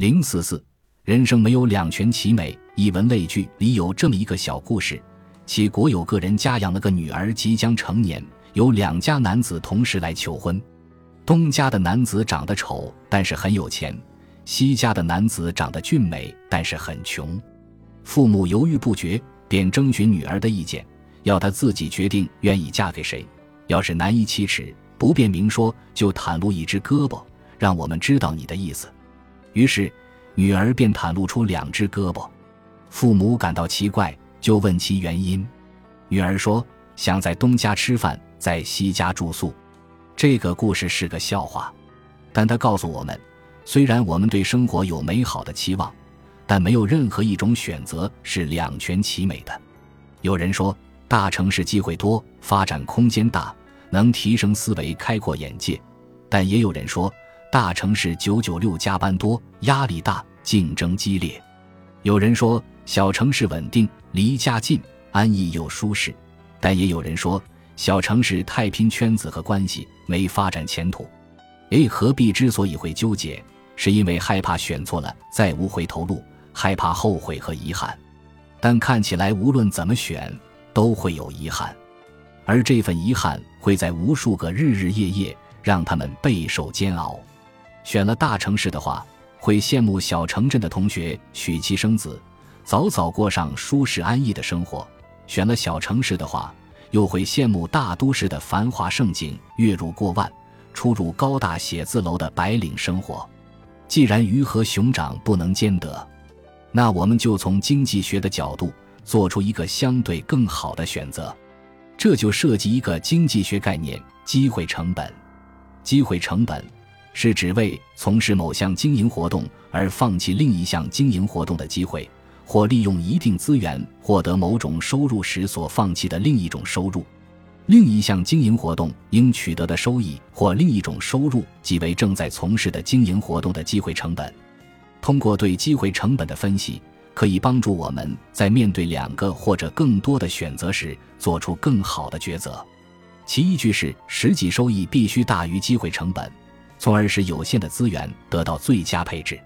零四四，人生没有两全其美。一文类聚里有这么一个小故事：其国有个人家养了个女儿，即将成年，有两家男子同时来求婚。东家的男子长得丑，但是很有钱；西家的男子长得俊美，但是很穷。父母犹豫不决，便征询女儿的意见，要她自己决定愿意嫁给谁。要是难以启齿，不便明说，就袒露一只胳膊，让我们知道你的意思。于是，女儿便袒露出两只胳膊。父母感到奇怪，就问其原因。女儿说：“想在东家吃饭，在西家住宿。”这个故事是个笑话，但它告诉我们：虽然我们对生活有美好的期望，但没有任何一种选择是两全其美的。有人说，大城市机会多，发展空间大，能提升思维，开阔眼界；但也有人说，大城市九九六加班多，压力大，竞争激烈。有人说。小城市稳定，离家近，安逸又舒适，但也有人说小城市太拼圈子和关系，没发展前途。A 和 B 之所以会纠结，是因为害怕选错了再无回头路，害怕后悔和遗憾。但看起来无论怎么选都会有遗憾，而这份遗憾会在无数个日日夜夜让他们备受煎熬。选了大城市的话，会羡慕小城镇的同学娶妻生子。早早过上舒适安逸的生活，选了小城市的话，又会羡慕大都市的繁华盛景，月入过万、出入高大写字楼的白领生活。既然鱼和熊掌不能兼得，那我们就从经济学的角度做出一个相对更好的选择。这就涉及一个经济学概念——机会成本。机会成本是指为从事某项经营活动而放弃另一项经营活动的机会。或利用一定资源获得某种收入时所放弃的另一种收入，另一项经营活动应取得的收益或另一种收入，即为正在从事的经营活动的机会成本。通过对机会成本的分析，可以帮助我们在面对两个或者更多的选择时做出更好的抉择。其依据是实际收益必须大于机会成本，从而使有限的资源得到最佳配置。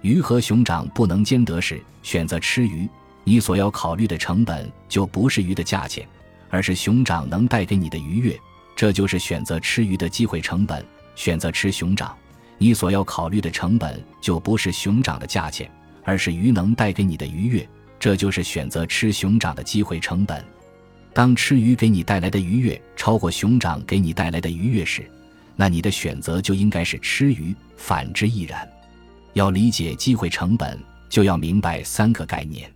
鱼和熊掌不能兼得时，选择吃鱼，你所要考虑的成本就不是鱼的价钱，而是熊掌能带给你的愉悦，这就是选择吃鱼的机会成本。选择吃熊掌，你所要考虑的成本就不是熊掌的价钱，而是鱼能带给你的愉悦，这就是选择吃熊掌的机会成本。当吃鱼给你带来的愉悦超过熊掌给你带来的愉悦时，那你的选择就应该是吃鱼，反之亦然。要理解机会成本，就要明白三个概念。